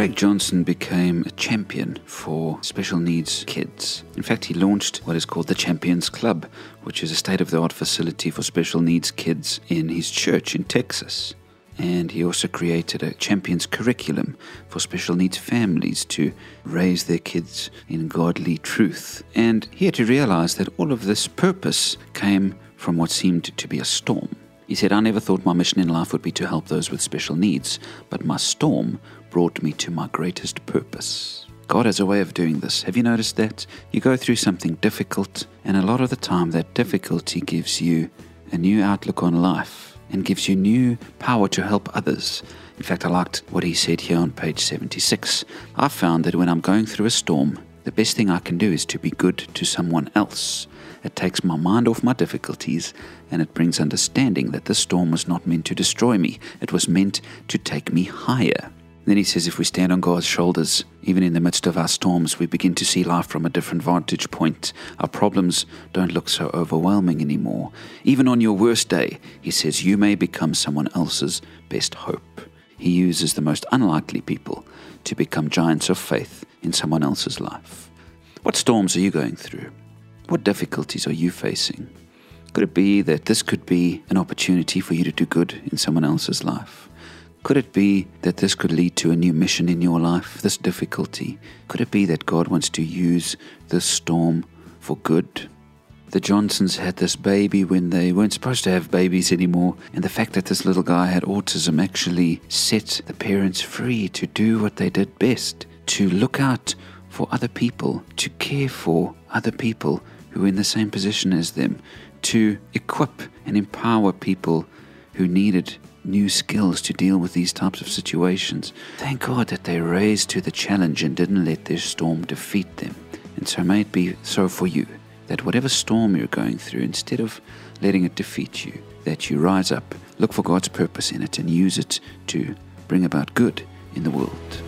Craig Johnson became a champion for special needs kids. In fact, he launched what is called the Champions Club, which is a state of the art facility for special needs kids in his church in Texas. And he also created a Champions curriculum for special needs families to raise their kids in godly truth. And he had to realize that all of this purpose came from what seemed to be a storm. He said, I never thought my mission in life would be to help those with special needs, but my storm brought me to my greatest purpose. God has a way of doing this. Have you noticed that? You go through something difficult, and a lot of the time, that difficulty gives you a new outlook on life and gives you new power to help others. In fact, I liked what he said here on page 76. I found that when I'm going through a storm, the best thing I can do is to be good to someone else. It takes my mind off my difficulties and it brings understanding that the storm was not meant to destroy me, it was meant to take me higher. Then he says, if we stand on God's shoulders, even in the midst of our storms, we begin to see life from a different vantage point. Our problems don't look so overwhelming anymore. Even on your worst day, he says, you may become someone else's best hope. He uses the most unlikely people to become giants of faith in someone else's life. What storms are you going through? What difficulties are you facing? Could it be that this could be an opportunity for you to do good in someone else's life? Could it be that this could lead to a new mission in your life, this difficulty? Could it be that God wants to use this storm for good? The Johnsons had this baby when they weren't supposed to have babies anymore, and the fact that this little guy had autism actually set the parents free to do what they did best to look out for other people, to care for other people who are in the same position as them, to equip and empower people who needed new skills to deal with these types of situations. Thank God that they raised to the challenge and didn't let their storm defeat them. And so may it be so for you that whatever storm you're going through, instead of letting it defeat you, that you rise up, look for God's purpose in it, and use it to bring about good in the world.